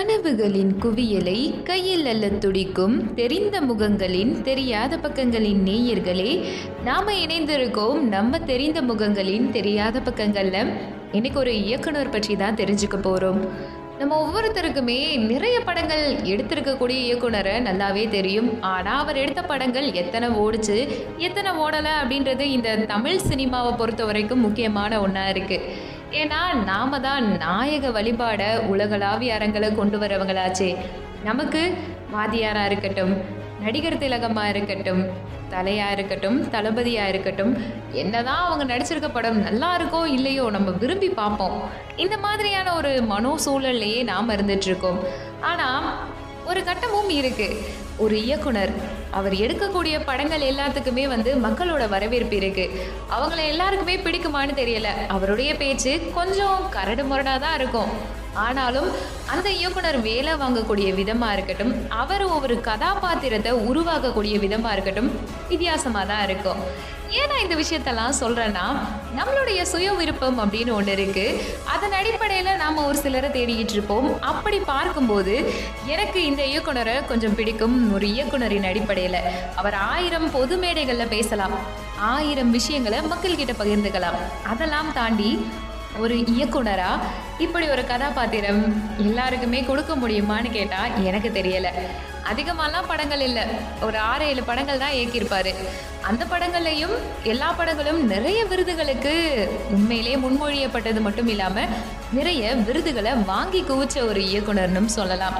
கனவுகளின் குவியலை கையில் அல்ல துடிக்கும் தெரிந்த முகங்களின் தெரியாத பக்கங்களின் நேயர்களே நாம இணைந்திருக்கோம் நம்ம தெரிந்த முகங்களின் தெரியாத பக்கங்கள்ல. இன்னைக்கு ஒரு இயக்குனர் பற்றி தான் தெரிஞ்சுக்க போறோம். நம்ம ஒவ்வொருத்தருக்குமே நிறைய படங்கள் எடுத்திருக்கக்கூடிய இயக்குனரை நல்லாவே தெரியும். ஆனால் அவர் எடுத்த படங்கள் எத்தனை ஓடிச்சு எத்தனை ஓடலை அப்படின்றது இந்த தமிழ் சினிமாவை பொறுத்த வரைக்கும் முக்கியமான ஒன்றா இருக்குது ஏன்னா நாம தான் நாயக வழிபாட உலகளாவிய அரங்களை கொண்டு வரவங்களாச்சே. நமக்கு வாதியாரா இருக்கட்டும் நடிகர் திலகமா இருக்கட்டும் தலையா இருக்கட்டும் தளபதியா இருக்கட்டும் என்னதான் அவங்க நடிச்சிருக்க படம் நல்லா இருக்கோ இல்லையோ நம்ம விரும்பி பார்ப்போம். இந்த மாதிரியான ஒரு மனோ சூழல்லையே நாம் இருந்துட்டு இருக்கோம். ஆனா ஒரு கட்டமும் இருக்கு. ஒரு இயக்குனர் அவர் எடுக்கக்கூடிய படங்கள் எல்லாத்துக்குமே வந்து மக்களோட வரவேற்பு இருக்கு. அவங்கள எல்லாருக்குமே பிடிக்குமான்னு தெரியல. அவருடைய பேச்சு கொஞ்சம் கரடு முரடாக தான் இருக்கும். ஆனாலும் அந்த இயக்குனர் வேலை வாங்கக்கூடிய விதமாக இருக்கட்டும் அவர் ஒவ்வொரு கதாபாத்திரத்தை உருவாக்கக்கூடிய விதமாக இருக்கட்டும் வித்தியாசமாக தான் இருக்கும். ஏன் நான் இந்த விஷயத்தெல்லாம் சொல்கிறேன்னா நம்மளுடைய சுய விருப்பம் அப்படின்னு ஒன்று இருக்குது அதன் அடிப்படையில் நாம் ஒரு சிலரை தேடிக்கிட்டு இருப்போம். அப்படி பார்க்கும்போது எனக்கு இந்த இயக்குனரை கொஞ்சம் பிடிக்கும் ஒரு இயக்குனரின் அடிப்படையில். அவர் ஆயிரம் பொது மேடைகளில் பேசலாம். ஆயிரம் விஷயங்களை மக்கள்கிட்ட பகிர்ந்துக்கலாம். அதெல்லாம் தாண்டி ஒரு இயக்குனரா? இப்படி ஒரு கதாபாத்திரம் எல்லாருக்குமே கொடுக்க முடியுமான்னு கேட்டா எனக்கு தெரியல. அதிகமாலாம் படங்கள் இல்லை. ஒரு ஆறு ஏழு படங்கள் தான் இயக்கியிருப்பாரு. அந்த படங்கள்லையும் எல்லா படங்களும் நிறைய விருதுகளுக்கு உண்மையிலே முன்மொழியப்பட்டது மட்டும் இல்லாம நிறைய விருதுகளை வாங்கி குவிச்ச ஒரு இயக்குனர்னும் சொல்லலாம்.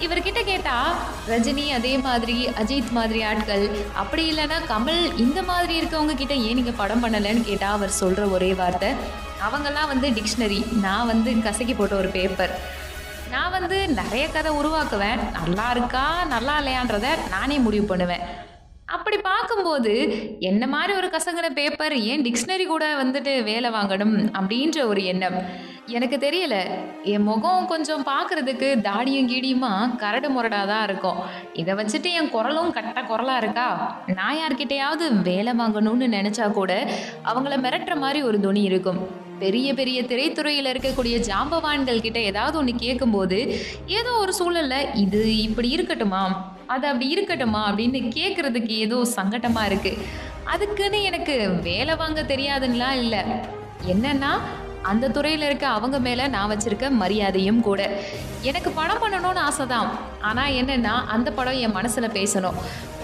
இவர்கிட்ட கேட்டா ரஜினி அதே மாதிரி அஜித் மாதிரி ஆட்கள் அப்படி இல்லைன்னா கமல் இந்த மாதிரி இருக்கவங்க கிட்ட ஏன் நீங்க படம் பண்ணலைன்னு கேட்டா அவர் சொல்ற ஒரே வார்த்தை அவங்கெல்லாம் வந்து டிக்ஷனரி நான் வந்து கசக்கி போட்ட ஒரு பேப்பர் நான் வந்து நிறைய கதை உருவாக்குவேன். நல்லா இருக்கா நல்லா இல்லையான்றத நானே முடிவு பண்ணுவேன். அப்படி பார்க்கும்போது என்ன மாதிரி ஒரு கசங்கின பேப்பர் ஏன் டிக்ஷனரி கூட வந்துட்டு வேலை வாங்கணும் அப்படின்ற ஒரு எண்ணம். எனக்கு தெரியல. என் முகம் கொஞ்சம் பார்க்குறதுக்கு தாடியும் கீடியுமா கரடு முரடாக தான் இருக்கும். இதை வச்சுட்டு என் குரலும் கட்ட குரலாக இருக்கா? நான் யார்கிட்டையாவது வேலை வாங்கணும்னு நினச்சா கூட அவங்கள மிரட்டுற மாதிரி ஒரு துணி இருக்கும். பெரிய பெரிய திரைத்துறையில் இருக்கக்கூடிய ஜாம்பவான்கள் கிட்ட ஏதாவது ஒன்று கேட்கும்போது ஏதோ ஒரு சூழல்ல இது இப்படி இருக்கட்டுமா? அது அப்படி இருக்கட்டுமா? அப்படின்னு கேட்குறதுக்கு ஏதோ சங்கட்டமாக இருக்குது அதுக்குன்னு எனக்கு வேலை வாங்க தெரியாதுன்னெலாம் இல்லை. என்னன்னா அந்த துறையில் இருக்க அவங்க மேலே நான் வச்சுருக்க மரியாதையும் கூட. எனக்கு படம் பண்ணணும்னு ஆசை தான் ஆனால் என்னென்னா அந்த படம் என் மனசில் பேசணும்.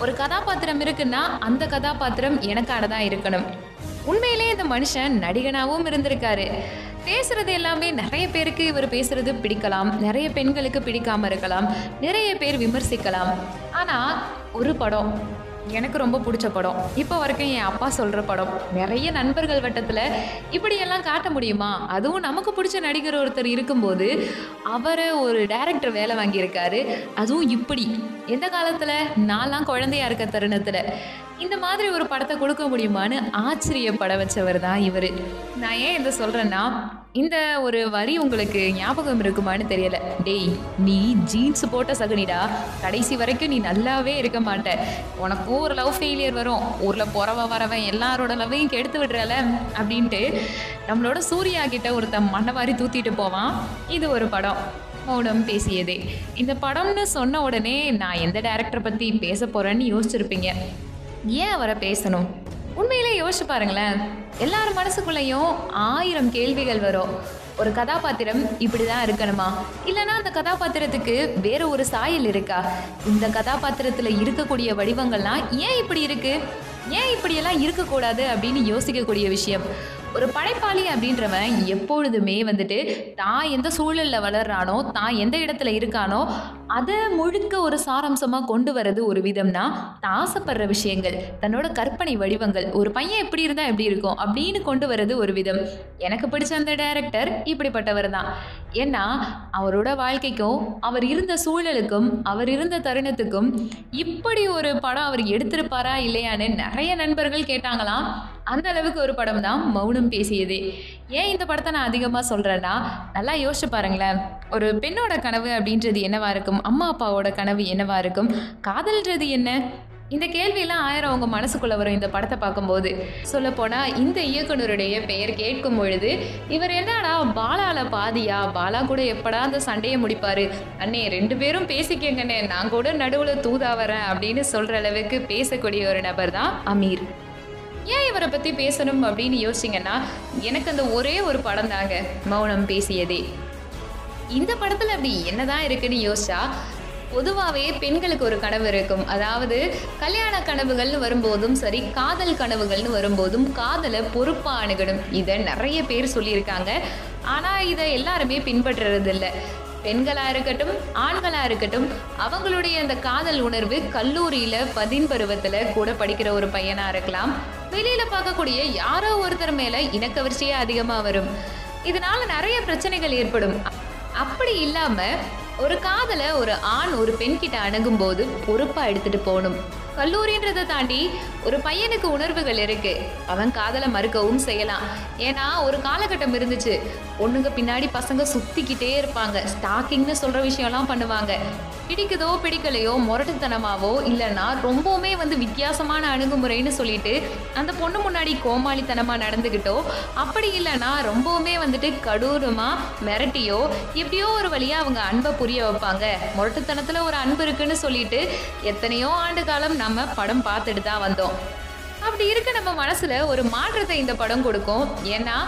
ஒரு கதாபாத்திரம் இருக்குன்னா அந்த கதாபாத்திரம் எனக்கானதான் இருக்கணும். உண்மையிலே இந்த மனுஷன் நடிகனாகவும் இருந்திருக்காரு. பேசுறது எல்லாமே நிறைய பேருக்கு இவர் பேசுறது பிடிக்கலாம். நிறைய பெண்களுக்கு பிடிக்காம இருக்கலாம். நிறைய பேர் விமர்சிக்கலாம். ஆனா ஒரு படம் எனக்கு ரொம்ப பிடிச்ச படம். இப்போ வரைக்கும் என் அப்பா சொல்கிற படம். நிறைய நண்பர்கள் வட்டத்தில் இப்படியெல்லாம் காட்ட முடியுமா? அதுவும் நமக்கு பிடிச்ச நடிகர் ஒருத்தர் இருக்கும்போது அவரை ஒரு டைரக்டர் வேலை வாங்கியிருக்காரு. அதுவும் இப்படி. எந்த காலத்தில்? நான்லாம் குழந்தையா இருக்க தருணத்தில். இந்த மாதிரி ஒரு படத்தை கொடுக்க முடியுமான்னு ஆச்சரியப்பட வச்சவர் தான் இவர். நான் ஏன் இதை சொல்கிறேன்னா இந்த ஒரு வரி உங்களுக்கு ஞாபகம் இருக்குமான்னு தெரியல. டேய் நீ ஜீன்ஸ் போட்ட சகுனிடா கடைசி வரைக்கும் நீ நல்லாவே இருக்க மாட்ட. உனக்கும் ஒரு லவ் ஃபெயிலியர் வரும். ஊரில் புறவ வரவன் எல்லாரோட லவ்வையும் கெடுத்து விடுறல அப்படின்ட்டு நம்மளோட சூர்யா கிட்ட ஒருத்தன் மண்ணவாரி தூத்திட்டு போவான். இது ஒரு படம். மௌனம் பேசியதே. இந்த படம்னு சொன்ன உடனே நான் எந்த டேரக்டரை பற்றி பேச போகிறேன்னு யோசிச்சிருப்பீங்க. ஏன் அவரை பேசணும்? உண்மையிலே யோசிச்சு பாருங்களேன். எல்லார் மனசுக்குள்ளேயும் ஆயிரம் கேள்விகள் வரும். ஒரு கதாபாத்திரம் இப்படி தான் இருக்கணுமா? இல்லைன்னா அந்த கதாபாத்திரத்துக்கு வேற ஒரு சாயல் இருக்கா? இந்த கதாபாத்திரத்தில் இருக்கக்கூடிய வடிவங்கள்லாம் ஏன் இப்படி இருக்கு? ஏன் இப்படியெல்லாம் இருக்கக்கூடாது அப்படின்னு யோசிக்கக்கூடிய விஷயம். ஒரு படைப்பாளி அப்படின்றவன் எப்பொழுதுமே வந்துட்டு தான் எந்த சூழலில் வளர்றானோ தான் எந்த இடத்துல இருக்கானோ அதை முழுக்க ஒரு சாராம்சமாக கொண்டு வர்றது ஒரு விதம்னா தான் ஆசைப்படுற விஷயங்கள் தன்னோட கற்பனை வடிவங்கள் ஒரு பையன் எப்படி இருந்தால் எப்படி இருக்கும் அப்படின்னு கொண்டு வர்றது ஒரு விதம். எனக்கு பிடிச்ச அந்த டைரக்டர் இப்படிப்பட்டவர் தான். ஏன்னா அவரோட வாழ்க்கைக்கும் அவர் இருந்த சூழலுக்கும் அவர் இருந்த தருணத்துக்கும் இப்படி ஒரு படம் அவர் எடுத்திருப்பாரா இல்லையான்னு நிறைய நண்பர்கள் கேட்டாங்களாம். அந்த அளவுக்கு ஒரு படம் தான் மௌனம் பேசியதே. ஏன் இந்த படத்தை நான் அதிகமாக சொல்கிறேன்னா நல்லா யோசிச்சு பாருங்களேன். ஒரு பெண்ணோட கனவு அப்படின்றது என்னவா இருக்கும்? அம்மா அப்பாவோட கனவு என்னவா இருக்கும்? காதல்ன்றது என்ன? இந்த கேள்வியெல்லாம் ஆயிரம் அவங்க மனசுக்குள்ளே வரும் இந்த படத்தை பார்க்கும்போது. சொல்லப்போனால் இந்த இயக்குனருடைய பெயர் கேட்கும் பொழுது இவர் என்னடா பாலால பாதியா? பாலா கூட எப்படா அந்த சண்டையை முடிப்பார்? அண்ணே ரெண்டு பேரும் பேசிக்கங்கண்ணே. நான் கூட நடுவில் தூதா வரேன் அப்படின்னு சொல்கிற அளவுக்கு பேசக்கூடிய ஒரு நபர் தான் அமீர். ஏன் இவரை பற்றி பேசணும் அப்படின்னு யோசிச்சிங்கன்னா எனக்கு அந்த ஒரே ஒரு படம் தாங்க மௌனம் பேசியதே. இந்த படத்தில் அப்படி என்னதான் இருக்குன்னு யோசிச்சா பொதுவாகவே பெண்களுக்கு ஒரு கனவு இருக்கும். அதாவது கல்யாண கனவுகள்னு வரும்போதும் சரி காதல் கனவுகள்னு வரும்போதும் காதலை பொறுப்பாக அணுகணும். இதை நிறைய பேர் சொல்லியிருக்காங்க. ஆனால் இதை எல்லாருமே பின்பற்றுறது இல்லை பெண்களாக இருக்கட்டும் ஆண்களாக இருக்கட்டும் அவங்களுடைய அந்த காதல் உணர்வு கல்லூரியில் பதின் பருவத்தில் கூட படிக்கிற ஒரு பையனாக இருக்கலாம். வெளியில் பார்க்கக்கூடிய யாரோ ஒருத்தர் மேலே இனக்கவர்ச்சியே அதிகமாக வரும். இதனால நிறைய பிரச்சனைகள் ஏற்படும். அப்படி இல்லாமல் ஒரு காதலை ஒரு ஆண் ஒரு பெண் கிட்ட அணுகும்போது பொறுப்பாக எடுத்துகிட்டு போகணும். கல்லூரின்றதை தாண்டி ஒரு பையனுக்கு உணர்வுகள் இருக்கு. அவன் காதலை மறுக்கவும் செய்யலாம். ஏன்னா ஒரு காலகட்டம் இருந்துச்சு. பொண்ணுங்க பின்னாடி பசங்க சுத்திக்கிட்டே இருப்பாங்க. ஸ்டாக்கிங்னு சொல்ற விஷயம்லாம் பண்ணுவாங்க. பிடிக்குதோ பிடிக்கலையோ முரட்டுத்தனமாவோ இல்லைன்னா ரொம்பவுமே வந்து வித்தியாசமான அணுகுமுறைன்னு சொல்லிட்டு அந்த பொண்ணு முன்னாடி கோமாளித்தனமா நடந்துக்கிட்டோ அப்படி இல்லைன்னா ரொம்பவுமே வந்துட்டு கடூரமா மிரட்டியோ எப்படியோ ஒரு வழியா அவங்க அன்பை புரிய வைப்பாங்க. முரட்டுத்தனத்துல ஒரு அன்பு இருக்குன்னு சொல்லிட்டு எத்தனையோ ஆண்டு காலம் நம்ம படம் பார்த்துட்டு தான் வந்தோம். அப்படி இருக்க நம்ம மனசுல ஒரு மாற்றத்தை இந்த படம் கொடுக்கும். ஏன்னா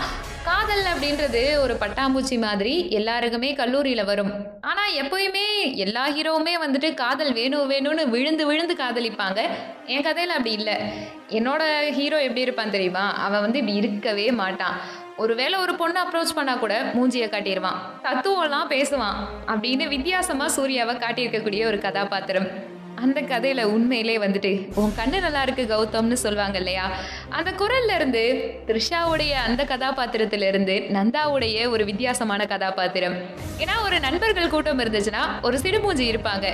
காதல் அப்படின்றது ஒரு பட்டாம்பூச்சி மாதிரி எல்லாருக்குமே கல்லூரியில் வரும். ஆனால் எப்போயுமே எல்லா ஹீரோவுமே வந்துட்டு காதல் வேணும் வேணும்னு விழுந்து விழுந்து காதலிப்பாங்க. என் கதையில் அப்படி இல்லை. என்னோட ஹீரோ எப்படி இருப்பான் தெரியுமா? அவன் வந்து இப்படி இருக்கவே மாட்டான். ஒருவேளை ஒரு பொண்ணு அப்ரோச் பண்ணா கூட மூஞ்சியை காட்டிடுவான் தத்துவம்லாம் பேசுவான். அப்படின்னு வித்தியாசமா சூர்யாவை காட்டியிருக்கக்கூடிய ஒரு கதாபாத்திரம். அந்த கதையில உண்மையிலே வந்துட்டு உன் கண்ணு நல்லா இருக்கு கௌதம்னு சொல்லுவாங்க இல்லையா அந்த குரல்ல இருந்து த்ரிஷாவுடைய அந்த கதாபாத்திரத்துல இருந்து நந்தாவுடைய ஒரு வித்தியாசமான கதாபாத்திரம். ஏன்னா ஒரு நண்பர்கள் கூட்டம் இருந்துச்சுன்னா ஒரு சிடுமூஞ்சி இருப்பாங்க.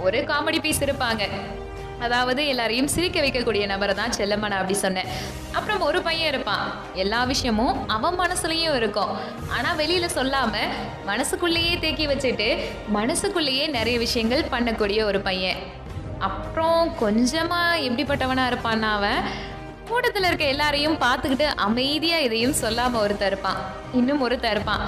ஒரு காமெடி பீஸ் இருப்பாங்க. அதாவது எல்லாரையும் சிரிக்க வைக்கக்கூடிய நபரை தான் செல்லம்மன் அப்படி சொன்னேன். அப்புறம் ஒரு பையன் இருப்பான். எல்லா விஷயமும் அவன் மனசுலயும் இருக்கும். ஆனால் வெளியில சொல்லாம மனசுக்குள்ளேயே தேக்கி வச்சுட்டு மனசுக்குள்ளேயே நிறைய விஷயங்கள் பண்ணக்கூடிய ஒரு பையன். அப்புறம் கொஞ்சமாக எப்படிப்பட்டவனாக இருப்பான்னா அவன் கூட்டத்தில் இருக்க எல்லாரையும் பார்த்துக்கிட்டு அமைதியாக எதையும் சொல்லாமல் ஒருத்தர் இருப்பான். இன்னும் ஒருத்தர் இருப்பான்.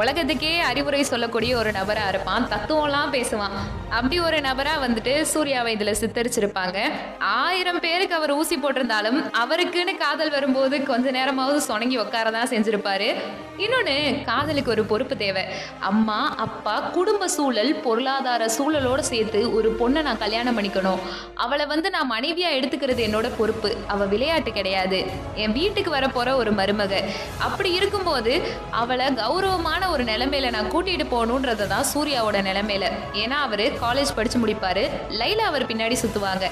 உலகத்துக்கே அறிவுரை சொல்லக்கூடிய ஒரு நபராக இருப்பான். தத்துவம்லாம் பேசுவான். அப்படி ஒரு நபராக வந்துட்டு சூர்யாவை இதில் சித்தரிச்சிருப்பாங்க. ஆயிரம் பேருக்கு அவர் ஊசி போட்டிருந்தாலும் அவருக்குன்னு காதல் வரும்போது கொஞ்ச நேரமாவது சொணங்கி உட்கார தான் செஞ்சிருப்பாரு. இன்னொன்று காதலுக்கு ஒரு பொறுப்பு தேவை. அம்மா அப்பா குடும்ப சூழல் பொருளாதார சூழலோடு சேர்த்து ஒரு பொண்ணை நான் கல்யாணம் பண்ணிக்கணும். அவளை வந்து நான் மனைவியாக எடுத்துக்கிறது என்னோட பொறுப்பு. அவள் விளையாட்டு கிடையாது. என் வீட்டுக்கு வரப்போகிற ஒரு மருமக. அப்படி இருக்கும்போது அவளை கௌரவமான ஒரு நிலைமையில நான் கூட்டிகிட்டு போகணுன்றது தான் சூர்யாவோட நிலைமையில. ஏன்னா அவர் காலேஜ் படித்து முடிப்பார். லைலா அவர் பின்னாடி சுற்றுவாங்க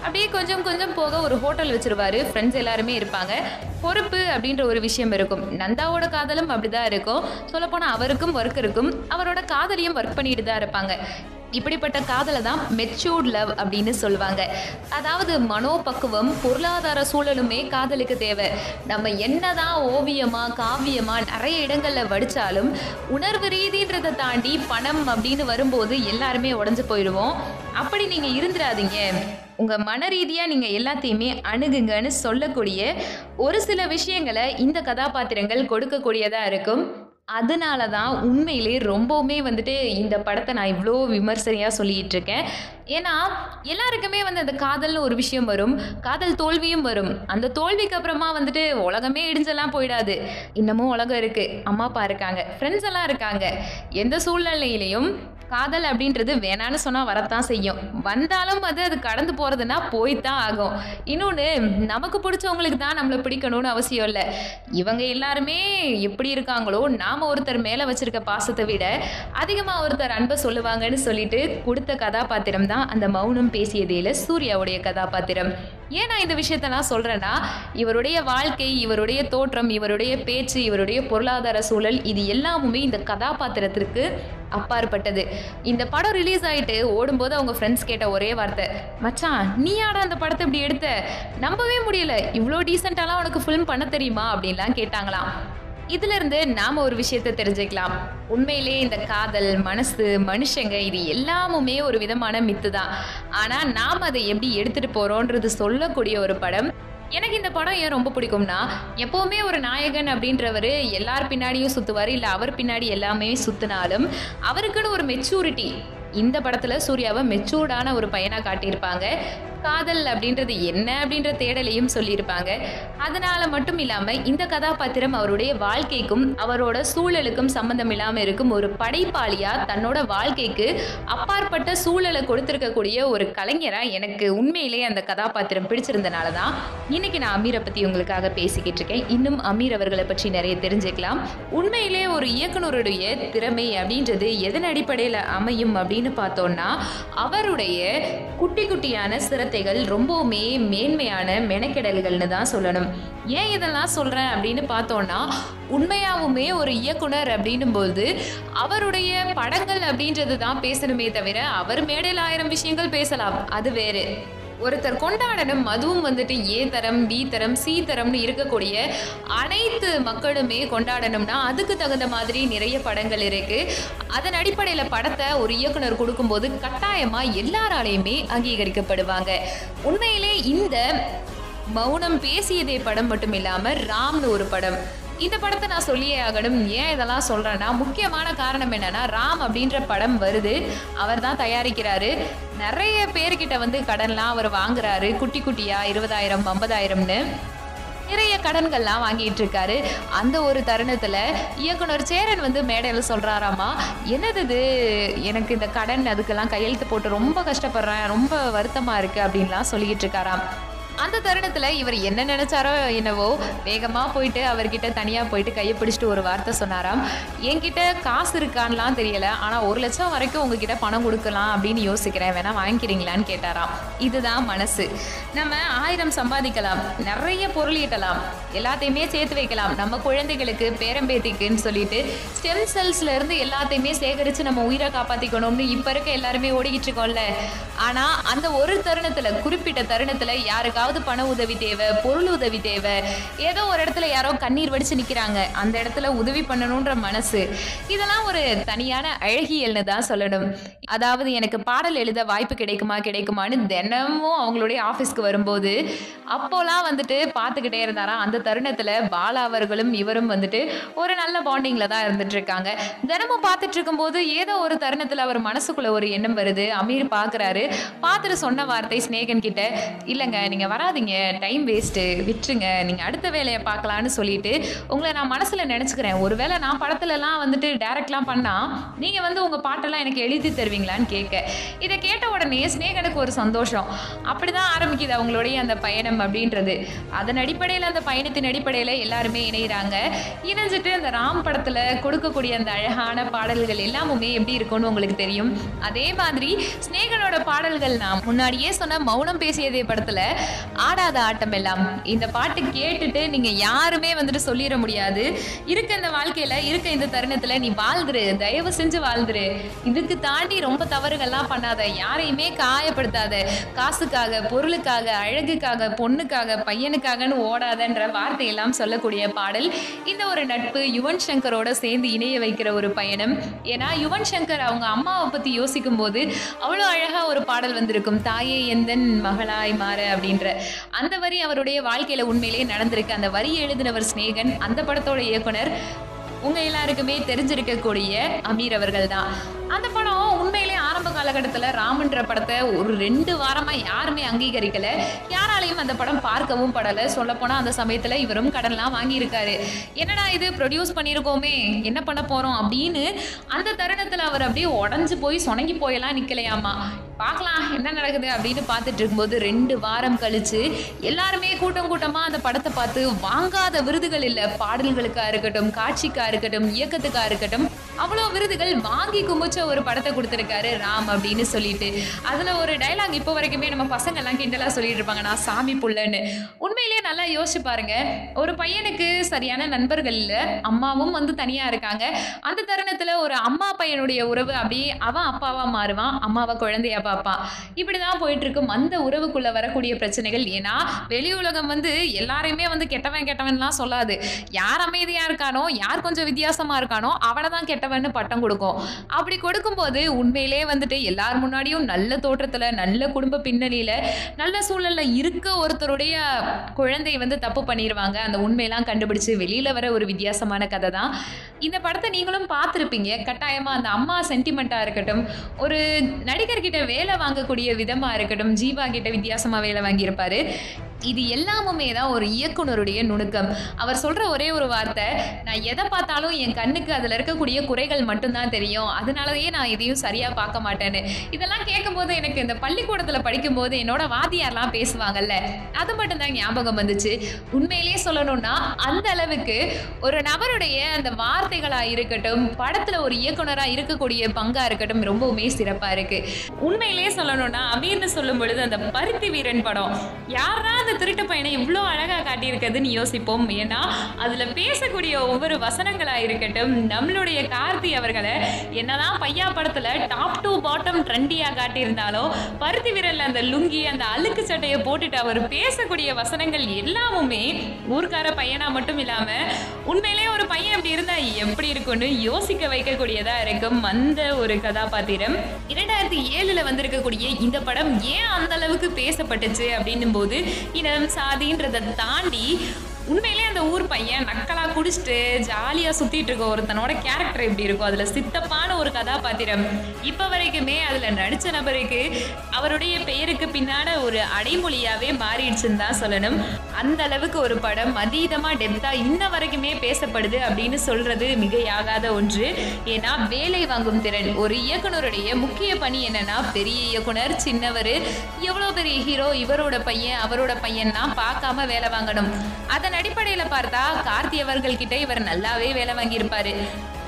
அப்படியே கொஞ்சம் கொஞ்சம் போக ஒரு ஹோட்டல் வச்சிருவாரு. ஃப்ரெண்ட்ஸ் எல்லாருமே இருப்பாங்க. பொறுப்பு அப்படின்ற ஒரு விஷயம் இருக்கும். நந்தாவோட காதலும் அப்படிதான் இருக்கும். சொல்லப்போனால் அவருக்கும் ஒர்க் இருக்கும். அவரோட காதலியும் ஒர்க் பண்ணிட்டு தான் இருப்பாங்க. இப்படிப்பட்ட காதலை தான் மெச்சூர்ட் லவ் அப்படின்னு சொல்லுவாங்க. அதாவது மனோபக்குவம் பொருளாதார சூழலுமே காதலுக்கு தேவை. நம்ம என்னதான் ஓவியமா காவியமா நிறைய இடங்கள்ல வடிச்சாலும் உணர்வு ரீதின்றதை தாண்டி பணம் அப்படின்னு வரும்போது எல்லாருமே உடஞ்சு போயிடுவோம். அப்படி நீங்க இருந்துடாதீங்க. உங்க மன ரீதியா நீங்க எல்லாத்தையுமே அணுகுங்கன்னு சொல்லக்கூடிய ஒரு சில விஷயங்களை இந்த கதாபாத்திரங்கள் கொடுக்கக்கூடியதா இருக்கும். அதனால தான் உண்மையிலே ரொம்பவுமே வந்துட்டு இந்த படத்தை நான் இவ்வளோ விமர்சனையாக சொல்லிகிட்டு இருக்கேன். ஏன்னா எல்லாருக்குமே வந்து அந்த காதல்னு ஒரு விஷயம் வரும். காதல் தோல்வியும் வரும். அந்த தோல்விக்கு அப்புறமா வந்துட்டு உலகமே இடிஞ்செல்லாம் போயிடாது. இன்னமும் உலகம் இருக்குது அம்மா அப்பா இருக்காங்க. ஃப்ரெண்ட்ஸ் எல்லாம் இருக்காங்க. எந்த சூழ்நிலையிலையும் காதல் அப்படின்றது வேணான்னு சொன்னால் வரத்தான் செய்யும். வந்தாலும் அது அது கடந்து போகிறதுனா போய்த்தான் ஆகும். இன்னொன்று நமக்கு பிடிச்சவங்களுக்கு தான் நம்மளை பிடிக்கணும்னு அவசியம் இல்லை. இவங்க எல்லாருமே எப்படி இருக்காங்களோ நாம் ஒருத்தர் மேலே வச்சுருக்க பாசத்தை விட அதிகமாக ஒருத்தர் அன்பை சொல்லுவாங்கன்னு சொல்லிட்டு கொடுத்த கதாபாத்திரம் தான் அந்த மௌனம் பேசியதேல சூர்யாவுடைய கதாபாத்திரம். ஏன் நான் இந்த விஷயத்த நான் சொல்கிறேன்னா இவருடைய வாழ்க்கை இவருடைய தோற்றம் இவருடைய பேச்சு இவருடைய பொருளாதார சூழல் இது எல்லாமுமே இந்த கதாபாத்திரத்திற்கு அப்பாற்பட்டது. இந்த படம் ரிலீஸ் ஆகிட்டு ஓடும்போது அவங்க ஃப்ரெண்ட்ஸ் கேட்ட ஒரே வார்த்தை மச்சான் நீ யாரா அந்த படத்தை இப்படி எடுத்த? நம்பவே முடியல. இவ்வளோ டீசெண்டாலாம் உனக்கு ஃபிலிம் பண்ண தெரியுமா? அப்படின்லாம் கேட்டாங்களாம். இதுல இருந்து நாம ஒரு விஷயத்த தெரிஞ்சுக்கலாம். உண்மையிலே இந்த காதல் மனசு மனுஷங்க இது எல்லாமுமே ஒரு விதமான மித்து தான். ஆனா நாம் அதை எப்படி எடுத்துட்டு போறோன்றது சொல்லக்கூடிய ஒரு படம். எனக்கு இந்த படம் ஏன் ரொம்ப பிடிக்கும்னா எப்போவுமே ஒரு நாயகன் அப்படின்றவர் எல்லார் பின்னாடியும் சுற்றுவார் இல்லை அவர் பின்னாடி எல்லாமே சுற்றினாலும் அவருக்குன்னு ஒரு மெச்சூரிட்டி இந்த படத்தில் சூர்யாவை மெச்சூர்டான ஒரு பையனாக காட்டியிருப்பாங்க. காதல் அப்படின்றது என்ன அப்படின்ற தேடலையும் சொல்லியிருப்பாங்க. அதனால மட்டும் இல்லாமல் இந்த கதாபாத்திரம் அவருடைய வாழ்க்கைக்கும் அவரோட சூழலுக்கும் சம்மந்தம் இல்லாமல் இருக்கும் ஒரு படைப்பாளியாக தன்னோட வாழ்க்கைக்கு அப்பாற்பட்ட சூழலை கொடுத்துருக்கக்கூடிய ஒரு கலைஞராக எனக்கு உண்மையிலே அந்த கதாபாத்திரம் பிடிச்சிருந்தனால தான் இன்னைக்கு நான் அமீரை பற்றி உங்களுக்காக பேசிக்கிட்டு இருக்கேன். இன்னும் அமீர் அவர்களை பற்றி நிறைய தெரிஞ்சுக்கலாம். உண்மையிலே ஒரு இயக்குனருடைய திறமை அப்படின்றது எதன் அடிப்படையில் அமையும் அப்படின்னு பார்த்தோம்னா அவருடைய குட்டி குட்டியான வார்த்தைகள் ரொம்பவுமே மேன்மையான மெனக்கெடல்கள்னு தான் சொல்லணும். ஏன் இதெல்லாம் சொல்கிறேன் அப்படின்னு பார்த்தோன்னா உண்மையாகவுமே ஒரு இயக்குனர் அப்படின்னும் போது அவருடைய படங்கள் அப்படின்றது தான் பேசணுமே தவிர அவர் மேடையில் ஆயிரம் விஷயங்கள் பேசலாம். அது வேறு. ஒருத்தர் கொண்டாடணும். அதுவும் வந்துட்டு ஏ தரம் பி தரம் சி தரம்னு இருக்கக்கூடிய அனைத்து மக்களுமே கொண்டாடணும்னா அதுக்கு தகுந்த மாதிரி நிறைய படங்கள் இருக்கு. அதன் அடிப்படையில் படத்தை ஒரு இயக்குனர் கொடுக்கும்போது கட்டாயமாக எல்லாராலையுமே அங்கீகரிக்கப்படுவாங்க. உண்மையிலே இந்த மௌனம் பேசியதே படம் மட்டும் இல்லாமல் ராம்னு ஒரு படம். இந்த படத்தை நான் சொல்லியே ஆகணும். ஏன் இதெல்லாம் சொல்கிறேன்னா முக்கியமான காரணம் என்னென்னா ராம் அப்படின்ற படம் வருது. அவர் தான் தயாரிக்கிறாரு. நிறைய பேர்கிட்ட வந்து கடன்லாம் அவர் வாங்குறாரு. குட்டி குட்டியாக இருபதாயிரம் ஐம்பதாயிரம்னு. நிறைய கடன்கள்லாம் வாங்கிட்டு இருக்காரு. அந்த ஒரு தருணத்தில் இயக்குனர் சேரன் வந்து மேடையில் சொல்கிறாராமா என்னது இது? எனக்கு இந்த கடன் அதுக்கெல்லாம் கையெழுத்து போட்டு ரொம்ப கஷ்டப்படுறேன். ரொம்ப வருத்தமாக இருக்குது அப்படின்லாம் சொல்லிக்கிட்டு இருக்காராம். அந்த தருணத்தில் இவர் என்ன நினைச்சாரோ என்னவோ வேகமாக போயிட்டு அவர்கிட்ட தனியாக போயிட்டு கையை பிடிச்சிட்டு ஒரு வார்த்தை சொன்னாராம். என்கிட்ட காசு இருக்கான்லாம் தெரியல ஆனால் ஒரு லட்சம் வரைக்கும் உங்ககிட்ட பணம் கொடுக்கலாம் அப்படின்னு யோசிக்கிறேன். வேணா வாங்கிக்கிறீங்களான்னு கேட்டாராம். இதுதான் மனசு. நம்ம ஆயிரம் சம்பாதிக்கலாம் நிறைய பொருள் ஈட்டலாம் எல்லாத்தையுமே சேர்த்து வைக்கலாம். நம்ம குழந்தைகளுக்கு பேரம்பேத்திக்குன்னு சொல்லிட்டு ஸ்டெம் செல்ஸ்ல இருந்து எல்லாத்தையுமே சேகரித்து நம்ம உயிரை காப்பாற்றிக்கணும்னு இப்போ இருக்க எல்லாருமே ஓடிக்கிட்டு இருக்கோம்ல. ஆனால் அந்த ஒரு தருணத்தில் குறிப்பிட்ட தருணத்தில் யாருக்காவது பண உதவி தேவை பொருள் உதவி தேவை ஏதோ ஒரு இடத்துல யாரோ கண்ணீர் வடிச்சு நிற்கிறாங்க அந்த இடத்துல உதவி பண்ணணுன்ற மனசு இதெல்லாம் ஒரு தனியான அழகியல்னு தான் சொல்லணும். அதாவது எனக்கு பாடல் எழுத வாய்ப்பு கிடைக்குமா கிடைக்குமான்னு தினமும் அவங்களுடைய ஆஃபீஸ்க்கு வரும்போது அப்போலாம் வந்துட்டு பார்த்துக்கிட்டே இருந்தாராம். அந்த தருணத்தில் பாலா அவர்களும் இவரும் வந்துட்டு ஒரு நல்ல பாண்டிங்கில் தான் இருந்துட்டு இருக்காங்க தினமும் பார்த்துட்டு இருக்கும்போது ஏதோ ஒரு தருணத்தில் அவர் மனசுக்குள்ள ஒரு எண்ணம் வருது. அமீர் பார்க்குறாரு. பார்த்துட்டு சொன்ன வார்த்தை ஸ்னேகன் கிட்ட இல்லைங்க நீங்கள் வராதீங்க டைம் வேஸ்ட்டு விட்டுருங்க நீங்கள் அடுத்த வேலையை பார்க்கலான்னு சொல்லிட்டு உங்களை நான் மனசில் நினச்சிக்கிறேன். ஒருவேளை நான் படத்துலலாம் வந்துட்டு டேரக்ட்லாம் பண்ணால் நீங்கள் வந்து உங்கள் பாட்டெல்லாம் எனக்கு எழுதி தருவீங்களான்னு கேட்க. இதை கேட்ட உடனே ஸ்னேகனுக்கு ஒரு சந்தோஷம். அப்படி தான் ஆரம்பிக்குது அவங்களுடைய அந்த பயணம் அப்படின்றது. அதன் அடிப்படையில் அந்த பயணத்தின் அடிப்படையில் எல்லாருமே இணைகிறாங்க இணைஞ்சிட்டு அந்த ராம் படத்தில் கொடுக்கக்கூடிய அந்த அழகான பாடல்கள் எல்லாமுமே எப்படி இருக்கும்னு உங்களுக்கு தெரியும். அதே மாதிரி ஸ்னேகனோட பாடல்கள் நான் முன்னாடியே சொன்ன மௌனம் பேசியதே படத்தில் ஆடாத ஆட்டம் எல்லாம். இந்த பாட்டு கேட்டுட்டு நீங்கள் யாருமே வந்துட்டு சொல்லிட முடியாது. இருக்க இந்த வாழ்க்கையில் இருக்க இந்த தருணத்தில் நீ வாழ்ந்துரு தயவு செஞ்சு வாழ்ந்துரு. இதுக்கு தாண்டி ரொம்ப தவறுகள்லாம் பண்ணாத யாரையுமே காயப்படுத்தாத காசுக்காக பொருளுக்காக அழகுக்காக பொண்ணுக்காக பையனுக்காகன்னு ஓடாதன்ற வார்த்தையெல்லாம் சொல்லக்கூடிய பாடல். இந்த ஒரு நட்பு யுவன் சங்கரோட சேர்ந்து இணைய வைக்கிற ஒரு பயணம். ஏன்னா யுவன் சங்கர் அவங்க அம்மாவை பற்றி யோசிக்கும் போது அவ்வளோ அழகாக ஒரு பாடல் வந்திருக்கும். தாயே எந்தன் மகளாய் மாற அப்படின்ற அந்த வரி அவருடைய வாழ்க்கையில் உண்மையிலேயே நடந்திருக்கு. அந்த வரி எழுதினவர் ஸ்நேகன் அந்த படத்தோட இயக்குனர் உங்க எல்லாருக்குமே தெரிஞ்சிருக்கக்கூடிய அமீர் அவர்கள் தான். அந்த படம் உண்மையிலே ஆரம்ப காலகட்டத்தில் ராமன்ற படத்தை ஒரு ரெண்டு வாரமாக யாருமே அங்கீகரிக்கல. யாராலையும் அந்த படம் பார்க்கவும் படலை. சொல்லப்போனால் அந்த சமயத்தில் இவரும் கடன்லாம் வாங்கியிருக்காரு. என்னடா இது ப்ரொடியூஸ் பண்ணியிருக்கோமே என்ன பண்ண போகிறோம் அப்படின்னு அந்த தருணத்தில் அவர் அப்படியே உடஞ்சி போய் சொணங்கி போயெல்லாம் நிற்கலையாமா பார்க்கலாம் என்ன நடக்குது அப்படின்னு பார்த்துட்டு இருக்கும்போது ரெண்டு வாரம் கழிச்சு எல்லாருமே கூட்டம் கூட்டமாக அந்த படத்தை பார்த்து வாங்காத விருதுகள் இல்லை. பாடல்களுக்காக இருக்கட்டும் காட்சிக்காக இருக்கட்டும் இயக்கத்துக்காக இருக்கட்டும் அவ்வளோ விருதுகள் வாங்கி குமிச்ச ஒரு படத்தை கொடுத்துருக்காரு ராம் அப்படின்னு சொல்லிட்டு. அதில் ஒரு டைலாக் இப்போ வரைக்குமே நம்ம பசங்கள்லாம் கிண்டலாக சொல்லிட்டு இருப்பாங்க நான் சாமி புள்ளன்னு. உண்மையிலேயே நல்லா யோசிச்சு பாருங்க. ஒரு பையனுக்கு சரியான நண்பர்கள் இல்லை அம்மாவும் வந்து தனியாக இருக்காங்க. அந்த தருணத்தில் ஒரு அம்மா பையனுடைய உறவு அப்படியே அவன் அப்பாவாக மாறுவான் அம்மாவை குழந்தையா பார்ப்பான். இப்படி தான் போயிட்டு இருக்கும் அந்த உறவுக்குள்ள வரக்கூடிய பிரச்சனைகள். ஏன்னா வெளி உலகம் வந்து எல்லாரையுமே வந்து கெட்டவன் கெட்டவன்லாம் சொல்லாது. யார் அமைதியாக இருக்கானோ யார் கொஞ்சம் வித்தியாசமாக இருக்கானோ அவனை தான் கெட்டவன்னு பட்டம் கொடுக்கும். அப்படி கொடுக்கும்போது உண்மையிலே வந்துட்டு எல்லார் முன்னாடியும் நல்ல தோற்றத்துல நல்ல குடும்ப பின்னணியில நல்ல சூழல்ல இருக்க ஒருத்தருடைய குழந்தை வந்து தப்பு பண்ணிடுவாங்க அந்த உண்மையெல்லாம் கண்டுபிடிச்சு வெளியில வர ஒரு வித்தியாசமான கதை தான். இந்த படத்தை நீங்களும் பார்த்துருப்பீங்க. கட்டாயமா அந்த அம்மா சென்டிமெண்ட்டாக இருக்கட்டும் ஒரு நடிகர்கிட்ட வேலை வாங்கக்கூடிய விதமாக இருக்கட்டும் ஜீவா கிட்ட வித்தியாசமாக வேலை வாங்கியிருப்பாரு. இது எல்லாமுமே தான் ஒரு இயக்குனருடைய நுணுக்கம். அவர் சொல்கிற ஒரே ஒரு வார்த்தை நான் எதை பார்த்தாலும் என் கண்ணுக்கு அதில் இருக்கக்கூடிய குறைகள் மட்டும்தான் தெரியும். அதனாலயே நான் இதையும் சரியாக பார்க்க மாட்டேன்னு. இதெல்லாம் கேட்கும்போது எனக்கு இந்த பள்ளிக்கூடத்தில் படிக்கும்போது என்னோட வாத்தியார்லாம் பேசுவாங்கல்ல அது மட்டும்தான் ஞாபகம் வந்துச்சு. உண்மையிலேயே சொல்லணும்னா அந்த அளவுக்கு ஒரு நபருடைய அந்த வார்த்தைகளாக இருக்கட்டும் படத்தில் ஒரு இயக்குனராக இருக்கக்கூடிய பங்காக இருக்கட்டும் ரொம்பவுமே சிறப்பாக இருக்கு. உண்மையிலேயே சொல்லணும்னா அமீர்னு சொல்லும் பொழுது அந்த பருத்தி வீரன் படம் யாரா அந்த திருட்டு பையனை இவ்வளோ அழகாக காட்டியிருக்குதுன்னு யோசிப்போம். ஏன்னா அதில் பேசக்கூடிய ஒவ்வொரு வசனங்களாக இருக்கட்டும் நம்மளுடைய பாரதி அவர்களை என்னதான் பையா படத்துல டாப் டு பாட்டம் ட்ரெண்டியா காட்டியிருந்தாலும் பருத்தி விரல்ல அந்த லுங்கி அந்த அழுக்கு சட்டையை போட்டுட்டு அவர் பேசக்கூடிய வசனங்கள் எல்லாமுமே ஊர்க்கார பையனா மட்டும் இல்லாம உண்மையிலேயே ஒரு பையன் அப்படி இருந்தா எப்படி இருக்கும்னு யோசிக்க வைக்கக்கூடியதா இருக்கும் அந்த ஒரு கதாபாத்திரம். இரண்டாயிரத்தி ஏழுல வந்திருக்கக்கூடிய இந்த படம் ஏன் அந்த அளவுக்கு பேசப்பட்டுச்சு அப்படின்னும் போது இனம் சாதின்றதை தாண்டி உண்மையிலே அந்த ஊர் பையன் நக்கலா குடிச்சிட்டு ஜாலியாக சுற்றிட்டு இருக்க ஒருத்தனோட கேரக்டர் எப்படி இருக்கும் அதில் சித்தப்பான ஒரு கதாபாத்திரம். இப்போ வரைக்குமே அதில் நடித்த நபருக்கு அவருடைய பெயருக்கு பின்னாட ஒரு அடைமொழியாகவே மாறிடுச்சுன்னு தான் சொல்லணும். அந்த அளவுக்கு ஒரு படம் அதீதமாக டெப்த்தாக இன்ன வரைக்குமே பேசப்படுது அப்படின்னு சொல்கிறது மிகையாகாத ஒன்று. ஏன்னா வேலை வாங்கும் திறன். ஒரு இயக்குனருடைய முக்கிய பணி என்னன்னா பெரிய இயக்குனர் சின்னவர் எவ்வளோ பெரிய ஹீரோ இவரோட பையன் அவரோட பையன்னா பார்க்காம வேலை வாங்கணும். அதன் அடிப்படையில் பார்த்தா கார்த்தி அவர்கள் கிட்ட இவர் நல்லாவே வேலை வாங்கியிருப்பாரு.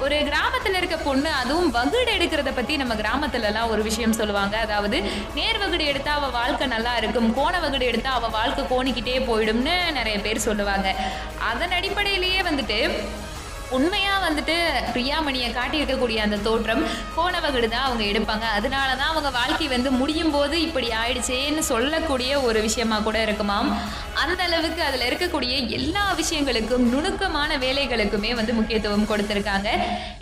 ஒரு கிராமத்தில் இருக்க பொண்ணு அதுவும் வகுடு எடுக்கிறத பற்றி நம்ம கிராமத்துலலாம் ஒரு விஷயம் சொல்லுவாங்க. அதாவது நேர் வகுடு எடுத்தா அவள் வாழ்க்கை நல்லா இருக்கும் கோண வகுடு எடுத்தா அவள் வாழ்க்கை கோணிக்கிட்டே போயிடும்னு நிறைய பேர் சொல்லுவாங்க. அதன் அடிப்படையிலேயே வந்துட்டு உண்மையாக வந்துட்டு பிரியாமணியை காட்டியிருக்கக்கூடிய அந்த தோற்றம் கோணவகடு தான் அவங்க எடுப்பாங்க. அதனால தான் அவங்க வாழ்க்கை வந்து முடியும் போது இப்படி ஆயிடுச்சேன்னு சொல்லக்கூடிய ஒரு விஷயமா கூட இருக்குமாம். அந்த அளவுக்கு அதில் இருக்கக்கூடிய எல்லா விஷயங்களுக்கும் நுணுக்கமான வேலைகளுக்குமே வந்து முக்கியத்துவம் கொடுத்துருக்காங்க.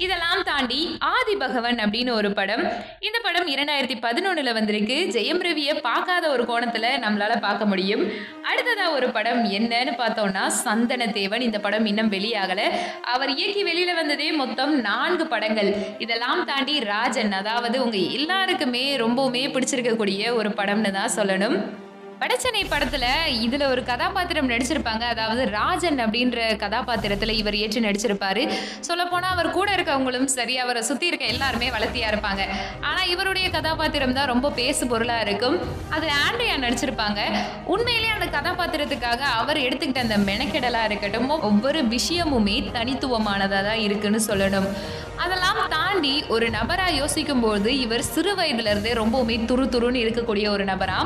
இதெல்லாம் தாண்டி ஆதி பகவன் அப்படின்னு ஒரு படம். இந்த படம் இரண்டாயிரத்தி பதினொன்றில் வந்திருக்கு. ஜெயம் ரவியை பார்க்காத ஒரு கோணத்தில் நம்மளால் பார்க்க முடியும். அடுத்ததாக ஒரு படம் என்னன்னு பார்த்தோம்னா சந்தன தேவன் இந்த படம் இன்னும் வெளியாகலை. அவர் இயக்கி வெளியில வந்ததே மொத்தம் நான்கு படங்கள். இதெல்லாம் தாண்டி ராஜன் அதாவது உங்க எல்லாருக்குமே ரொம்பவுமே பிடிச்சிருக்கக்கூடிய ஒரு படம்னு தான் சொல்லணும். வடச்சென்னை படத்துல இதுல ஒரு கதாபாத்திரம் நடிச்சிருப்பாங்க. அதாவது ராஜன் அப்படின்ற கதாபாத்திரத்துல இவர் ஏற்று நடிச்சிருப்பாரு. சொல்லப்போனா அவர் கூட இருக்கவங்களும் சரி அவரை சுத்தி இருக்க எல்லாருமே வளர்த்தியா இருப்பாங்க. ஆனா இவருடைய கதாபாத்திரம் தான் ரொம்ப பேசு பொருளா இருக்கும். அது ஆண்ட்ரியா நடிச்சிருப்பாங்க. உண்மையிலேயே அந்த கதாபாத்திரத்துக்காக அவர் எடுத்துக்கிட்ட அந்த மெனக்கெடலா இருக்கட்டும் ஒவ்வொரு விஷயமுமே தனித்துவமானதா தான் இருக்குன்னு சொல்லணும். அதெல்லாம் தாண்டி ஒரு நபரா யோசிக்கும்போது இவர் சிறு வயதுல இருந்தே ரொம்பவுமே துரு துருன்னு இருக்கக்கூடிய ஒரு நபரா.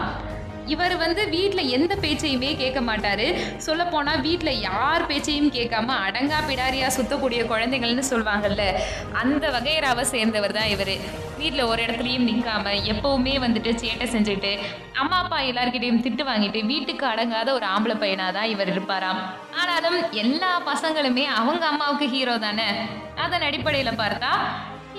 இவர் வந்து வீட்டில் எந்த பேச்சையுமே கேட்க மாட்டாரு. சொல்லப்போனால் வீட்டில் யார் பேச்சையும் கேட்காம அடங்கா பிடாரியா சுத்தக்கூடிய குழந்தைங்கள்னு சொல்லுவாங்கல்ல அந்த வகையராவை சேர்ந்தவர் தான் இவர். வீட்டில் ஒரு இடத்துலையும் நிற்காம எப்பவுமே வந்துட்டு சேட்டை செஞ்சுட்டு அம்மா அப்பா எல்லாருக்கிட்டையும் திட்டு வாங்கிட்டு வீட்டுக்கு அடங்காத ஒரு ஆம்பளை பையனாக தான் இவர் இருப்பாராம். ஆனாலும் எல்லா பசங்களுமே அவங்க அம்மாவுக்கு ஹீரோ தானே? அதன் அடிப்படையில் பார்த்தா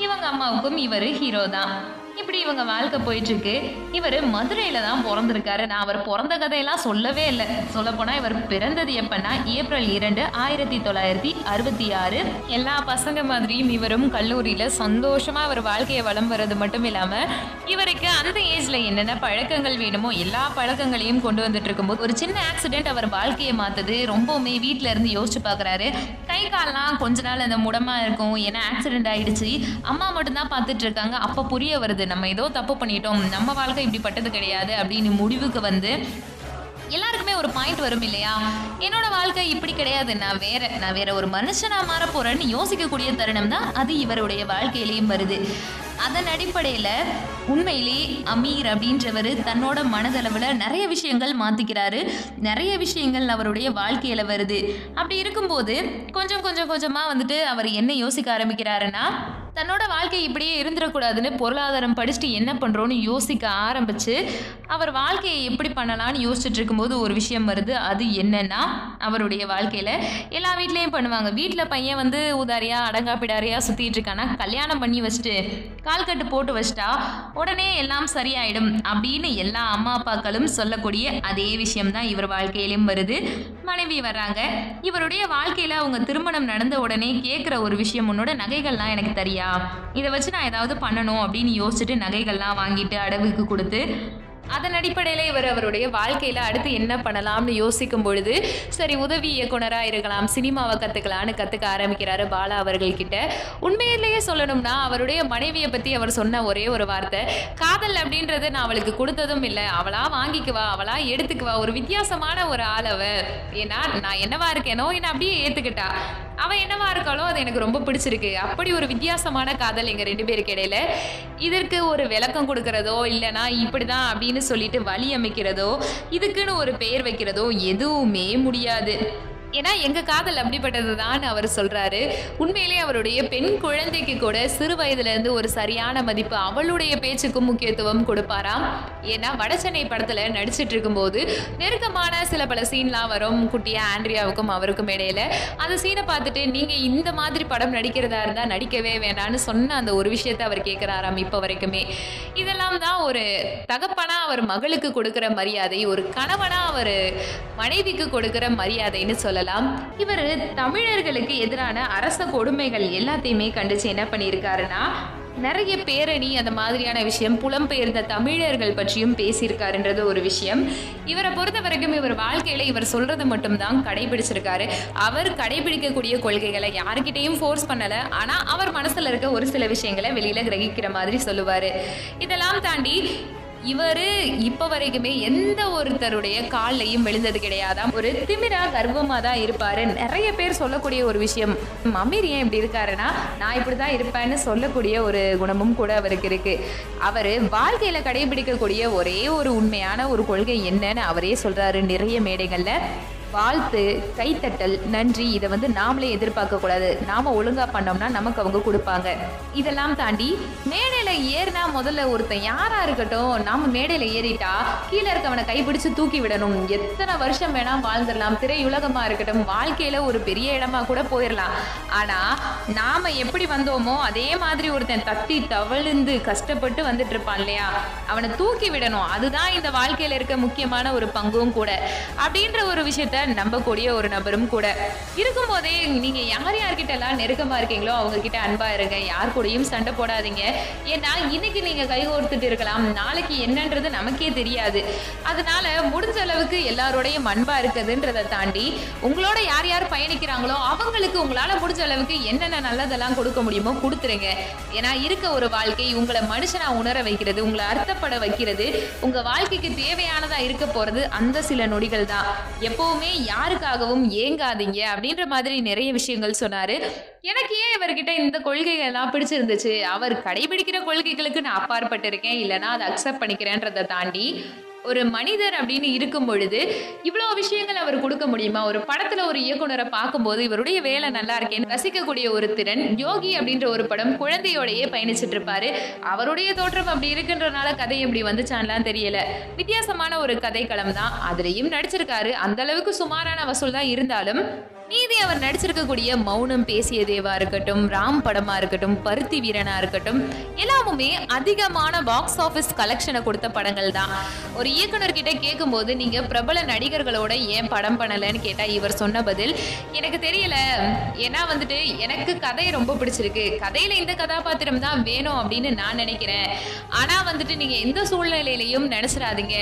இவங்க அம்மாவுக்கும் இவர் ஹீரோ தான். இப்படி இவங்க வாழ்க்கை போயிட்டு இருக்கு இவர் மதுரையில தான் பிறந்திருக்காரு. நான் அவர் பிறந்த கதையெல்லாம் சொல்லவே இல்லை. சொல்லப்போனா இவர் பிறந்தது எப்பன்னா ஏப்ரல் இரண்டு ஆயிரத்தி தொள்ளாயிரத்தி அறுபத்தி ஆறு. எல்லா பசங்க மாதிரியும் இவரும் கல்லூரியில சந்தோஷமா அவர் வாழ்க்கையை வளம் வர்றது மட்டும் இல்லாம இவருக்கு அந்த ஏஜ்ல என்னென்ன பழக்கங்கள் வேணுமோ எல்லா பழக்கங்களையும் கொண்டு வந்துட்டு இருக்கும்போது ஒரு சின்ன ஆக்சிடென்ட் அவர் வாழ்க்கையை மாத்துது. ரொம்பவுமே வீட்ல இருந்து யோசிச்சு பார்க்கறாரு கை கால்லாம் கொஞ்ச நாள் அந்த முடமா இருக்கும். ஏன்னா ஆக்சிடென்ட் ஆயிடுச்சு. அம்மா மட்டும்தான் பார்த்துட்டு இருக்காங்க. அப்போ புரிய வருது நம்ம ஏதோ தப்பு பண்ணிட்டோம் நம்ம வாழ்க்கை இப்படிப்பட்டது கிடையாது அப்படின்னு முடிவுக்கு வந்து எல்லாருக்குமே ஒரு பாயிண்ட் வரும் இல்லையா? என்னோட வாழ்க்கை இப்படி கிடையாது. நான் வேற நான் வேற ஒரு மனுஷனா மாற போறேன்னு யோசிக்கக்கூடிய தருணம் தான் அது இவருடைய வாழ்க்கையிலையும் வருது. அதன் அடிப்படையில் உண்மையிலே அமீர் அப்படின்றவர் தன்னோட மனதளவில் நிறைய விஷயங்கள் மாற்றிக்கிறாரு நிறைய விஷயங்கள் அவருடைய வாழ்க்கையில் வருது. அப்படி இருக்கும்போது கொஞ்சம் கொஞ்சம் கொஞ்சமாக வந்துட்டு அவர் என்ன யோசிக்க ஆரம்பிக்கிறாருன்னா தன்னோட வாழ்க்கை இப்படியே இருந்துடக்கூடாதுன்னு பொருளாதாரம் படிச்சுட்டு என்ன பண்ணுறோன்னு யோசிக்க ஆரம்பித்து அவர் வாழ்க்கையை எப்படி பண்ணலான்னு யோசிச்சுட்டு இருக்கும்போது ஒரு விஷயம் வருது. அது என்னன்னா அவருடைய வாழ்க்கையில் எல்லா வீட்லேயும் பண்ணுவாங்க. வீட்டில் பையன் வந்து உதாரியா அடங்காப்பிடாரியா சுற்றிட்டு இருக்கானா கல்யாணம் பண்ணி வச்சுட்டு கால்கட்டு போட்டு வச்சிட்டா உடனே எல்லாம் சரியாயிடும் அப்படின்னு எல்லா அம்மா அப்பாக்களும் சொல்லக்கூடிய அதே விஷயம்தான் இவர் வாழ்க்கையிலும் வருது. மனைவி வர்றாங்க. இவருடைய வாழ்க்கையில் அவங்க திருமணம் நடந்த உடனே கேட்குற ஒரு விஷயம் உன்னோட நகைகள்லாம் எனக்கு தரியா? இதை வச்சு நான் ஏதாவது பண்ணணும் அப்படின்னு யோசிச்சுட்டு நகைகள்லாம் வாங்கிட்டு அடவுக்கு கொடுத்து அதன் அடிப்படையில் இவர் அவருடைய வாழ்க்கையில் அடுத்து என்ன பண்ணலாம்னு யோசிக்கும் பொழுது சரி உதவி இயக்குனராக இருக்கலாம் சினிமாவை கற்றுக்கலான்னு கற்றுக்க ஆரம்பிக்கிறாரு பாலா அவர்கள்கிட்ட உண்மையிலேயே சொல்லணும்னா அவருடைய மனைவியை பற்றி அவர் சொன்ன ஒரே ஒரு வார்த்தை காதல் அப்படின்றது நான் அவளுக்கு கொடுத்ததும் இல்லை. அவளா வாங்கிக்குவா அவளா எடுத்துக்குவா. ஒரு வித்தியாசமான ஒரு ஆளவ. ஏன்னா நான் என்னவா இருக்கேனோ என்னை அப்படியே ஏற்றுக்கிட்டா அவன் என்னவா இருக்காளோ அது எனக்கு ரொம்ப பிடிச்சிருக்கு. அப்படி ஒரு வித்தியாசமான காதல் எங்கள் ரெண்டு பேருக்கு இடையில. இதற்கு ஒரு விளக்கம் கொடுக்கறதோ இல்லைனா இப்படி தான் அப்படின்னு சொல்லிட்டு வழி அமைக்கிறதோ இதுக்குன்னு ஒரு பெயர் வைக்கிறதோ எதுவுமே முடியாது. ஏன்னா எங்கள் காதல் அப்படிப்பட்டது தான் அவர் சொல்கிறாரு உண்மையிலேயே அவருடைய பெண் குழந்தைக்கு கூட சிறு வயதுலேருந்து ஒரு சரியான மதிப்பு அவளுடைய பேச்சுக்கும் முக்கியத்துவம் கொடுப்பாராம். ஏன்னா வடசென்னை படத்தில் நடிச்சிட்டு இருக்கும்போது நெருக்கமான சில பல சீன்லாம் வரும். குட்டியா ஆண்ட்ரியாவுக்கும் அவருக்கும் இடையில. அந்த சீனை பார்த்துட்டு நீங்கள் இந்த மாதிரி படம் நடிக்கிறதா இருந்தால் நடிக்கவே வேண்டாம்னு சொன்ன அந்த ஒரு விஷயத்தை அவர் கேட்குறாராம் இப்போ வரைக்குமே. இதெல்லாம் தான் ஒரு தகப்பனா அவர் மகளுக்கு கொடுக்குற மரியாதை ஒரு கணவனா அவர் மனைவிக்கு கொடுக்குற மரியாதைன்னு சொல்ல சொல்லலாம் இவர் தமிழர்களுக்கு எதிரான அரச கொடுமைகள் எல்லாத்தையுமே கண்டிச்சு என்ன பண்ணியிருக்காருன்னா நிறைய பேரணி அந்த மாதிரியான விஷயம் புலம்பெயர்ந்த தமிழர்கள் பற்றியும் பேசியிருக்காருன்றது ஒரு விஷயம். இவரை பொறுத்த வரைக்கும் இவர் வாழ்க்கையில இவர் சொல்றது மட்டும்தான் கடைபிடிச்சிருக்காரு. அவர் கடைபிடிக்கக்கூடிய கொள்கைகளை யாருக்கிட்டையும் ஃபோர்ஸ் பண்ணல. ஆனா அவர் மனசுல இருக்க ஒரு சில விஷயங்களை வெளியில கிரகிக்கிற மாதிரி சொல்லுவாரு. இதெல்லாம் தாண்டி இவர் இப்போ வரைக்குமே எந்த ஒருத்தருடைய கால்லையும் விழுந்தது கிடையாதாம். ஒரு திமிரா கர்வமாக தான் இருப்பார். நிறைய பேர் சொல்லக்கூடிய ஒரு விஷயம் அமீர் ஏன் இப்படி இருக்காருன்னா நான் இப்படி தான் இருப்பேன்னு சொல்லக்கூடிய ஒரு குணமும் கூட அவருக்கு இருக்கு. அவர் வாழ்க்கையில் கடைபிடிக்கக்கூடிய ஒரே ஒரு உண்மையான ஒரு கொள்கை என்னன்னு அவரே சொல்றாரு நிறைய மேடைகளில். வாழ்த்து கைத்தட்டல் நன்றி இதை வந்து நாமளே எதிர்பார்க்க கூடாது நாம ஒழுங்கா பண்ணோம்னா நமக்கு அவங்க கொடுப்பாங்க. இதெல்லாம் தாண்டி மேடையில ஏறினா முதல்ல ஒருத்தன் யாரா இருக்கட்டும் நாம மேடையில ஏறிட்டா கீழே இருக்கவனை கைப்பிடிச்சு தூக்கி விடணும். எத்தனை வருஷம் வேணா வாழ்ந்துடலாம். திரையுலகமா இருக்கட்டும் வாழ்க்கையில ஒரு பெரிய இடமா கூட போயிடலாம். ஆனா நாம எப்படி வந்தோமோ அதே மாதிரி ஒருத்தன் தத்தி தவழ்ந்து கஷ்டப்பட்டு வந்துட்டு இருப்பான் இல்லையா? அவனை தூக்கி விடணும். அதுதான் இந்த வாழ்க்கையில இருக்க முக்கியமான ஒரு பங்கும் கூட. அப்படின்ற ஒரு விஷயத்த நம்பக்கூடிய ஒரு நபரும் கூட. இருக்கும்போதே நீங்க யார் யார்கிட்ட எல்லாம் நெருக்கமா இருக்கீங்களோ அவங்க கிட்ட அன்பா இருங்க. யார் கூடயும் சண்டை போடாதீங்க. ஏன்னா இன்னைக்கு நீங்க கைகோர்த்துட்டு இருக்கலாம். நாளைக்கு என்னன்றது நமக்கே தெரியாது. அதனால முடிஞ்ச அளவுக்கு எல்லாரோடையும் அன்பா இருக்குதுன்றதை தாண்டி உங்களோட யார் யார் பயணிக்கிறாங்களோ அவங்களுக்கு உங்களால முடிஞ்ச அளவுக்கு என்னென்ன நல்லதெல்லாம் கொடுக்க முடியுமோ கொடுத்துருங்க. ஏன்னா இருக்க ஒரு வாழ்க்கை உங்களை மனுஷனா உணர வைக்கிறது உங்களை அர்த்தப்பட வைக்கிறது உங்க வாழ்க்கைக்கு தேவையானதா இருக்க போறது அந்த சில நொடிகள் தான். எப்பவுமே யாருக்காகவும் ஏங்காதீங்க அப்படின்ற மாதிரி நிறைய விஷயங்கள் சொன்னாரு. எனக்கு ஏன் இவர்கிட்ட இந்த கொள்கைகள் எல்லாம் பிடிச்சிருந்துச்சு? அவர் கடைபிடிக்கிற கொள்கைகளுக்கு நான் அப்பாற்பட்டு இருக்கேன் இல்லைன்னா அதை அக்செப்ட் பண்ணிக்கிறேன்றதை தாண்டி ஒரு மனிதர் அப்படின்னு இருக்கும் பொழுது இவ்வளோ விஷயங்கள் அவர் கொடுக்க முடியுமா? ஒரு படத்துல ஒரு இயக்குனரை பார்க்கும்போது இவருடைய வேலை நல்லா இருக்கேன்னு ரசிக்கக்கூடிய ஒரு திறன் யோகி அப்படின்ற ஒரு படம் குழந்தையோடையே பயணிச்சுட்டு இருப்பாரு. அவருடைய தோற்றம் அப்படி இருக்குன்றனால கதை எப்படி வந்துச்சான்லாம் தெரியல. வித்தியாசமான ஒரு கதைக்களம் தான். அதுலேயும் நடிச்சிருக்காரு. அந்த அளவுக்கு சுமாரான வசூல் தான் இருந்தாலும் மீதி அவர் நடிச்சிருக்கக்கூடிய மௌனம் பேசிய தேவா இருக்கட்டும் ராம் படமா இருக்கட்டும் பருத்தி வீரனா இருக்கட்டும் எல்லாமுமே அதிகமான பாக்ஸ் ஆஃபீஸ் கலெக்ஷனை கொடுத்த படங்கள் தான். ஒரு இயக்குனர் கிட்ட கேட்கும்போது நீங்க பிரபல நடிகர்களோட ஏன் படம் பண்ணலன்னு கேட்டா இவர் சொன்ன பதில் எனக்கு தெரியல. ஏன்னா வந்துட்டு எனக்கு கதை ரொம்ப பிடிச்சிருக்கு. கதையில இந்த கதாபாத்திரம் தான் வேணும் அப்படின்னு நான் நினைக்கிறேன். ஆனா வந்துட்டு நீங்க எந்த சூழ்நிலையிலையும் நினைச்சிடாதீங்க.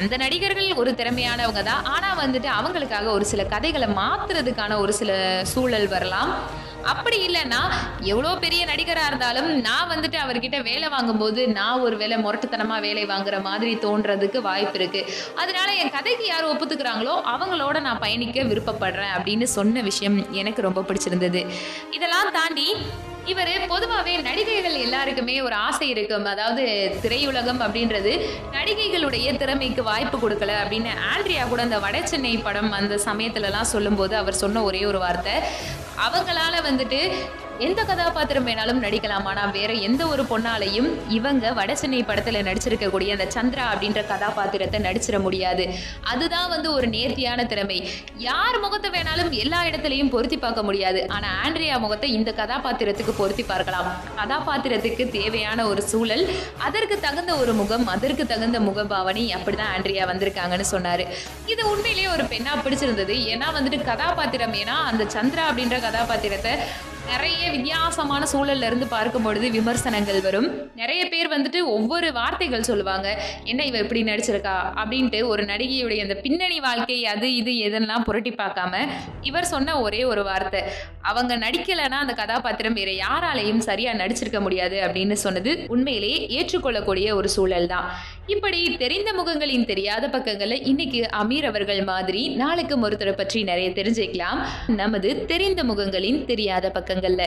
அந்த நடிகர்கள் ஒரு திறமையானவங்க தான். ஆனா வந்துட்டு அவங்களுக்காக ஒரு சில கதைகளை மாத்துறதுக்கான ஒரு சில சூழல் வரலாம். அப்படி இல்லைன்னா எவ்வளோ பெரிய நடிகராக இருந்தாலும் நான் வந்துட்டு அவர்கிட்ட வேலை வாங்கும்போது நான் ஒரு வேலை முரட்டுத்தனமாக வேலை வாங்குற மாதிரி தோன்றதுக்கு வாய்ப்பு இருக்குது அதனால என் கதைக்கு யார் ஒப்புத்துக்கிறாங்களோ அவங்களோட நான் பயணிக்க விருப்பப்படுறேன் அப்படின்னு சொன்ன விஷயம் எனக்கு ரொம்ப பிடிச்சிருந்தது. இதெல்லாம் தாண்டி இவர் பொதுவாகவே நடிகைகள் எல்லாருக்குமே ஒரு ஆசை இருக்கும். அதாவது திரையுலகம் அப்படின்றது நடிகைகளுடைய திறமைக்கு வாய்ப்பு கொடுக்கல அப்படின்னு ஆண்ட்ரியா கூட அந்த வட சென்னை படம் அந்த சமயத்துலலாம் சொல்லும்போது அவர் சொன்ன ஒரே ஒரு வார்த்தை. அவங்களால வந்துட்டு எந்த கதாபாத்திரம் வேணாலும் நடிக்கலாம். ஆனால் வேற எந்த ஒரு பொண்ணாலையும் இவங்க வட சென்னை படத்தில் நடிச்சிருக்கக்கூடிய அந்த சந்திரா அப்படின்ற கதாபாத்திரத்தை நடிச்சிட முடியாது. அதுதான் வந்து ஒரு நேர்த்தியான திறமை. யார் முகத்தை வேணாலும் எல்லா இடத்துலையும் பொருத்தி பார்க்க முடியாது. ஆனால் ஆண்ட்ரியா முகத்தை இந்த கதாபாத்திரத்துக்கு பொருத்தி பார்க்கலாம். கதாபாத்திரத்துக்கு தேவையான ஒரு சூழல் அதற்கு தகுந்த ஒரு முகம் அதற்கு தகுந்த முகபாவனை அப்படிதான் ஆண்ட்ரியா வந்திருக்காங்கன்னு சொன்னார். இது உண்மையிலேயே ஒரு பெண்ணாக பிடிச்சிருந்தது. ஏன்னா வந்துட்டு கதாபாத்திரம் ஏன்னா அந்த சந்திரா அப்படின்ற கதாபாத்திரத்தை நிறைய வித்தியாசமான சூழல்ல இருந்து பார்க்கும் பொழுது விமர்சனங்கள் வரும். நிறைய பேர் வந்துட்டு ஒவ்வொரு வார்த்தைகள் சொல்லுவாங்க. என்ன இவ இப்படி நடிச்சிருக்கா? அப்படின்ட்டு ஒரு நடிகையுடைய அந்த பின்னணி வாழ்க்கை அது இது எதெல்லாம் புரட்டி பார்க்காம இவர் சொன்ன ஒரே ஒரு வார்த்தை. அவங்க நடிக்கலைன்னா அந்த கதாபாத்திரம் வேற யாராலையும் சரியா நடிச்சிருக்க முடியாது அப்படின்னு சொன்னது உண்மையிலேயே ஏற்றுக்கொள்ளக்கூடிய ஒரு சூழல் தான். இப்படி தெரிந்த முகங்களின் தெரியாத பக்கங்களை இன்னைக்கு அமீர் அவர்கள் மாதிரி நாளைக்கு ஒருத்தரை பற்றி நிறைய தெரிஞ்சுக்கலாம். நமது தெரிந்த முகங்களின் தெரியாத பக்கங்கள்ல.